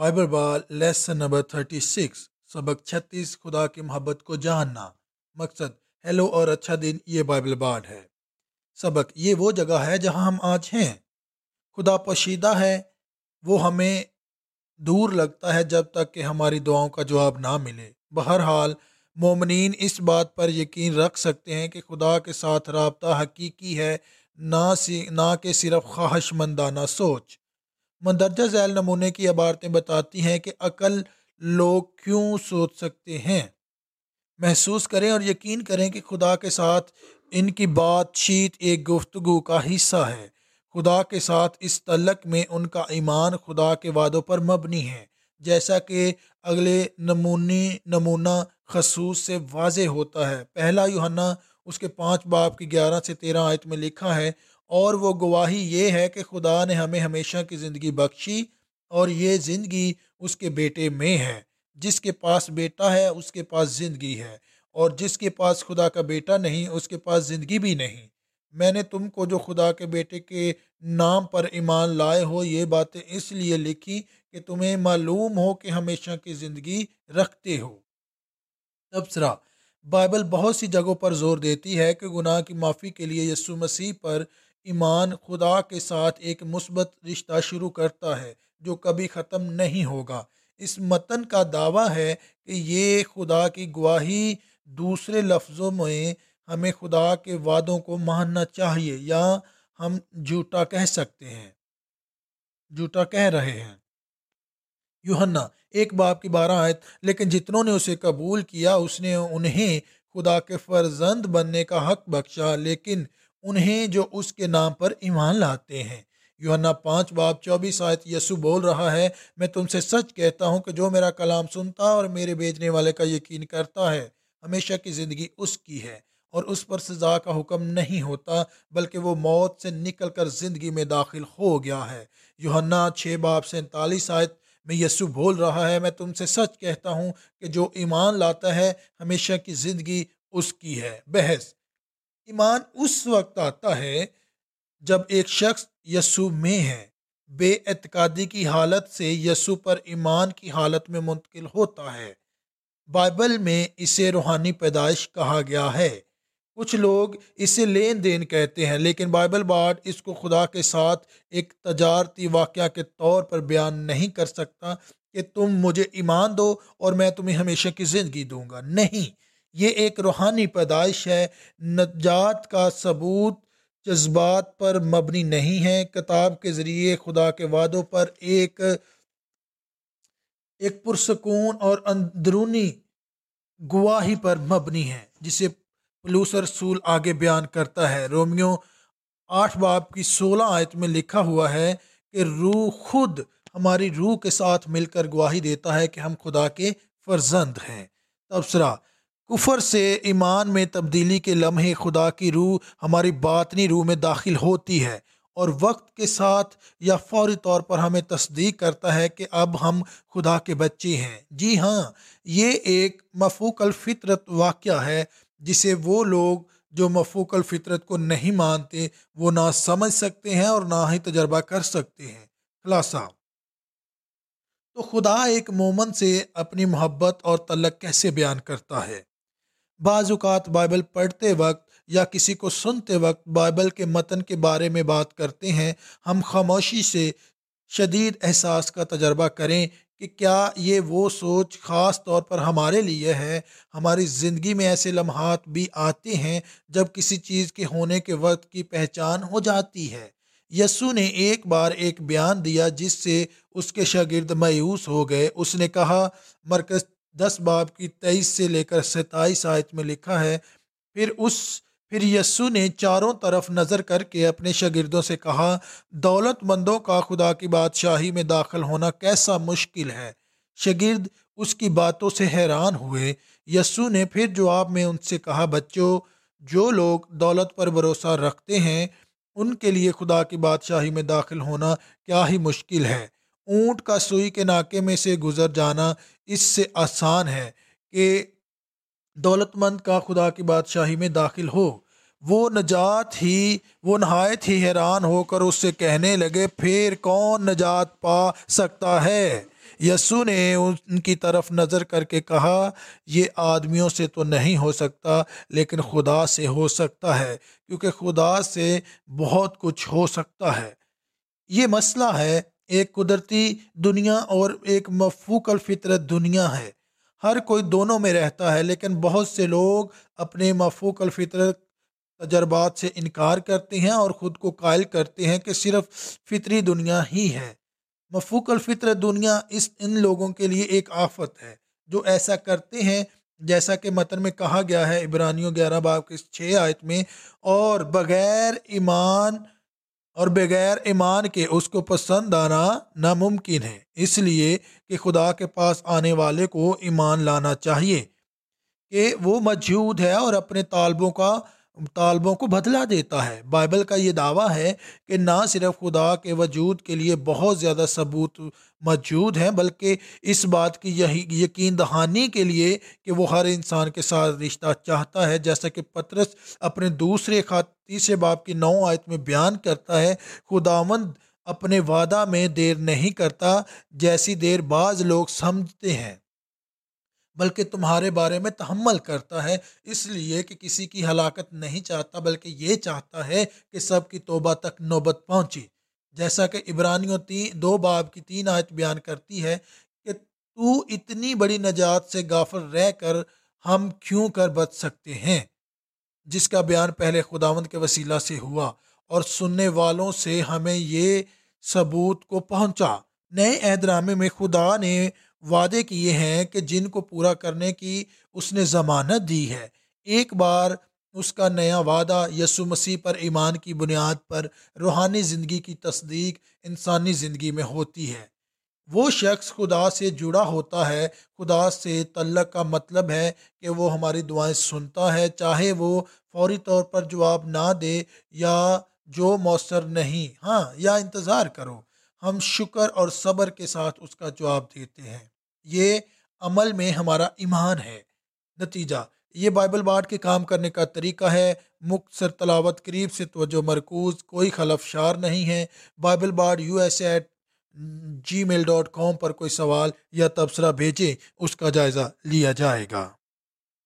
Bible بال lesson number 36 سبق 36 خدا کی محبت کو جاننا۔ مقصد، ہیلو اور اچھا دن، یہ بائبل بال ہے۔ سبق، یہ وہ جگہ ہے جہاں ہم آج ہیں۔ خدا پوشیدہ ہے، وہ ہمیں دور لگتا ہے جب تک کہ ہماری دعاؤں کا جواب نہ ملے۔ بہرحال، مومنین اس بات پر یقین رکھ سکتے ہیں کہ خدا کے ساتھ رابطہ حقیقی ہے، نہ نہ کہ صرف خواہش مندانہ سوچ۔ مندرجہ ذیل نمونے کی عبارتیں بتاتی ہیں کہ عقل لوگ کیوں سوچ سکتے ہیں۔ محسوس کریں اور یقین کریں کہ خدا کے ساتھ ان کی بات چیت ایک گفتگو کا حصہ ہے۔ خدا کے ساتھ اس تعلق میں ان کا ایمان خدا کے وعدوں پر مبنی ہے، جیسا کہ اگلے نمونی نمونہ خصوص سے واضح ہوتا ہے۔ پہلا یوہنا اس کے پانچ باپ کی گیارہ سے تیرہ آیت میں لکھا ہے اور وہ گواہی یہ ہے کہ خدا نے ہمیں ہمیشہ کی زندگی بخشی اور یہ زندگی اس کے بیٹے میں ہے، جس کے پاس بیٹا ہے اس کے پاس زندگی ہے، اور جس کے پاس خدا کا بیٹا نہیں اس کے پاس زندگی بھی نہیں۔ میں نے تم کو جو خدا کے بیٹے کے نام پر ایمان لائے ہو یہ باتیں اس لیے لکھی کہ تمہیں معلوم ہو کہ ہمیشہ کی زندگی رکھتے ہو۔ تبصرہ بائبل بہت سی جگہوں پر زور دیتی ہے کہ گناہ کی معافی کے لیے یسو مسیح پر ایمان خدا کے ساتھ ایک مثبت رشتہ شروع کرتا ہے جو کبھی ختم نہیں ہوگا۔ اس متن کا دعویٰ ہے کہ یہ خدا کی گواہی دوسرے لفظوں میں ہمیں خدا کے وعدوں کو ماننا چاہیے یا ہم جھوٹا کہہ سکتے ہیں۔ جھوٹا کہہ رہے ہیں۔ یوہنا ایک باپ کی بارہ آیت، لیکن جتنوں نے اسے قبول کیا، اس نے انہیں خدا کے فرزند بننے کا حق بخشا، لیکن انہیں جو اس کے نام پر ایمان لاتے ہیں۔ یوحنا پانچ باب چوبیس آیت یسو بول رہا ہے، میں تم سے سچ کہتا ہوں کہ جو میرا کلام سنتا اور میرے بیچنے والے کا یقین کرتا ہے، ہمیشہ کی زندگی اس کی ہے۔ اور اس پر سزا کا حکم نہیں ہوتا، بلکہ وہ موت سے نکل کر زندگی میں داخل ہو گیا ہے۔ یوحنا چھ باب سینتالیس آیت میں یسو بول رہا ہے، میں تم سے سچ کہتا ہوں کہ جو ایمان لاتا ہے، ہمیشہ کی زندگی اس کی ہے۔ بحث ایمان اس وقت آتا ہے جب ایک شخص یسو میں ہے۔ بے اعتقادی کی حالت سے یسو پر ایمان کی حالت میں منتقل ہوتا ہے۔ بائبل میں اسے روحانی پیدائش کہا گیا ہے۔ کچھ لوگ اسے لین دین کہتے ہیں، لیکن بائبل بارڈ اس کو خدا کے ساتھ ایک تجارتی واقعہ کے طور پر بیان نہیں کر سکتا کہ تم مجھے ایمان دو اور میں تمہیں ہمیشہ کی زندگی دوں گا۔ نہیں یہ ایک روحانی پیدائش ہے۔ نجات کا ثبوت جذبات پر مبنی نہیں ہے۔ کتاب کے ذریعے خدا کے وعدوں پر ایک ایک پرسکون اور اندرونی گواہی پر مبنی ہے، جسے پلوسر رسول آگے بیان کرتا ہے۔ رومیو آٹھ باب کی سولہ آیت میں لکھا ہوا ہے کہ روح خود ہماری روح کے ساتھ مل کر گواہی دیتا ہے کہ ہم خدا کے فرزند ہیں۔ تبصرہ کفر سے ایمان میں تبدیلی کے لمحے خدا کی روح ہماری باطنی روح میں داخل ہوتی ہے اور وقت کے ساتھ یا فوری طور پر ہمیں تصدیق کرتا ہے کہ اب ہم خدا کے بچے ہیں۔ جی ہاں یہ ایک مفوق الفطرت واقعہ ہے جسے وہ لوگ جو مفوق الفطرت کو نہیں مانتے وہ نہ سمجھ سکتے ہیں اور نہ ہی تجربہ کر سکتے ہیں۔ خلاصہ، تو خدا ایک مومن سے اپنی محبت اور تعلق کیسے بیان کرتا ہے؟ بعض اوقات بائبل پڑھتے وقت یا کسی کو سنتے وقت بائبل کے متن کے بارے میں بات کرتے ہیں، ہم خاموشی سے شدید احساس کا تجربہ کریں کہ کیا یہ وہ سوچ خاص طور پر ہمارے لیے ہے۔ ہماری زندگی میں ایسے لمحات بھی آتے ہیں جب کسی چیز کے ہونے کے وقت کی پہچان ہو جاتی ہے۔ یسو نے ایک بار ایک بیان دیا جس سے اس کے شاگرد مایوس ہو گئے۔ اس نے کہا، مرکز دس باب کی تیئیس سے لے کر ستائیس آیت میں لکھا ہے، پھر اس، پھر یسو نے چاروں طرف نظر کر کے اپنے شاگردوں سے کہا، دولت مندوں کا خدا کی بادشاہی میں داخل ہونا کیسا مشکل ہے؟ شاگرد اس کی باتوں سے حیران ہوئے۔ یسو نے پھر جواب میں ان سے کہا، بچوں، جو لوگ دولت پر بھروسہ رکھتے ہیں، ان کے لیے خدا کی بادشاہی میں داخل ہونا کیا ہی مشکل ہے؟ اونٹ کا سوئی کے ناکے میں سے گزر جانا اس سے آسان ہے کہ دولت مند کا خدا کی بادشاہی میں داخل ہو۔ وہ نجات ہی، وہ نہایت ہی حیران ہو کر اس سے کہنے لگے، پھر کون نجات پا سکتا ہے؟ یسو نے ان کی طرف نظر کر کے کہا، یہ آدمیوں سے تو نہیں ہو سکتا، لیکن خدا سے ہو سکتا ہے، کیونکہ خدا سے بہت کچھ ہو سکتا ہے۔ یہ مسئلہ ہے ایک قدرتی دنیا اور ایک مفوق الفطرت دنیا ہے۔ ہر کوئی دونوں میں رہتا ہے، لیکن بہت سے لوگ اپنے مفوق الفطرت تجربات سے انکار کرتے ہیں اور خود کو قائل کرتے ہیں کہ صرف فطری دنیا ہی ہے۔ مفوق الفطرت دنیا اس ان لوگوں کے لیے ایک آفت ہے جو ایسا کرتے ہیں جیسا کہ متن میں کہا گیا ہے، عبرانیوں گیارہ باپ کے چھ آیت میں، اور بغیر ایمان اور بغیر ایمان کے اس کو پسند آنا ناممکن ہے۔ اس لیے کہ خدا کے پاس آنے والے کو ایمان لانا چاہیے کہ وہ موجود ہے اور اپنے طالبوں کا طالبوں کو بدلا دیتا ہے۔ بائبل کا یہ دعویٰ ہے کہ نہ صرف خدا کے وجود کے لیے بہت زیادہ ثبوت موجود ہیں، بلکہ اس بات کی یہی یقین دہانی کے لیے کہ وہ ہر انسان کے ساتھ رشتہ چاہتا ہے۔ جیسا کہ پترس اپنے دوسرے خط تیسرے باپ کی نو آیت میں بیان کرتا ہے، خداوند اپنے وعدہ میں دیر نہیں کرتا، جیسی دیر بعض لوگ سمجھتے ہیں۔ بلکہ تمہارے بارے میں تحمل کرتا ہے، اس لیے کہ کسی کی ہلاکت نہیں چاہتا، بلکہ یہ چاہتا ہے کہ سب کی توبہ تک نوبت پہنچی جیسا کہ عبرانیوں تین دو باب کی تین آیت بیان کرتی ہے کہ تو اتنی بڑی نجات سے غافر رہ کر ہم کیوں کر بچ سکتے ہیں؟ جس کا بیان پہلے خداوند کے وسیلہ سے ہوا اور سننے والوں سے ہمیں یہ ثبوت کو پہنچا۔ نئے اہدرامے میں خدا نے وعدے کیے ہیں کہ جن کو پورا کرنے کی اس نے ضمانت دی ہے۔ ایک بار اس کا نیا وعدہ یسو مسیح پر ایمان کی بنیاد پر روحانی زندگی کی تصدیق انسانی زندگی میں ہوتی ہے۔ وہ شخص خدا سے جڑا ہوتا ہے۔ خدا سے تعلق کا مطلب ہے کہ وہ ہماری دعائیں سنتا ہے، چاہے وہ فوری طور پر جواب نہ دے یا جو مؤثر نہیں۔ ہاں یا انتظار کرو۔ ہم شکر اور صبر کے ساتھ اس کا جواب دیتے ہیں۔ یہ عمل میں ہمارا ایمان ہے۔ نتیجہ، یہ بائبل بارڈ کے کام کرنے کا طریقہ ہے۔ مختصر تلاوت قریب سے توجہ مرکوز، کوئی خلف شار نہیں ہے۔ Bible bard U S at Gmail dot com پر کوئی سوال یا تبصرہ بھیجیں، اس کا جائزہ لیا جائے گا۔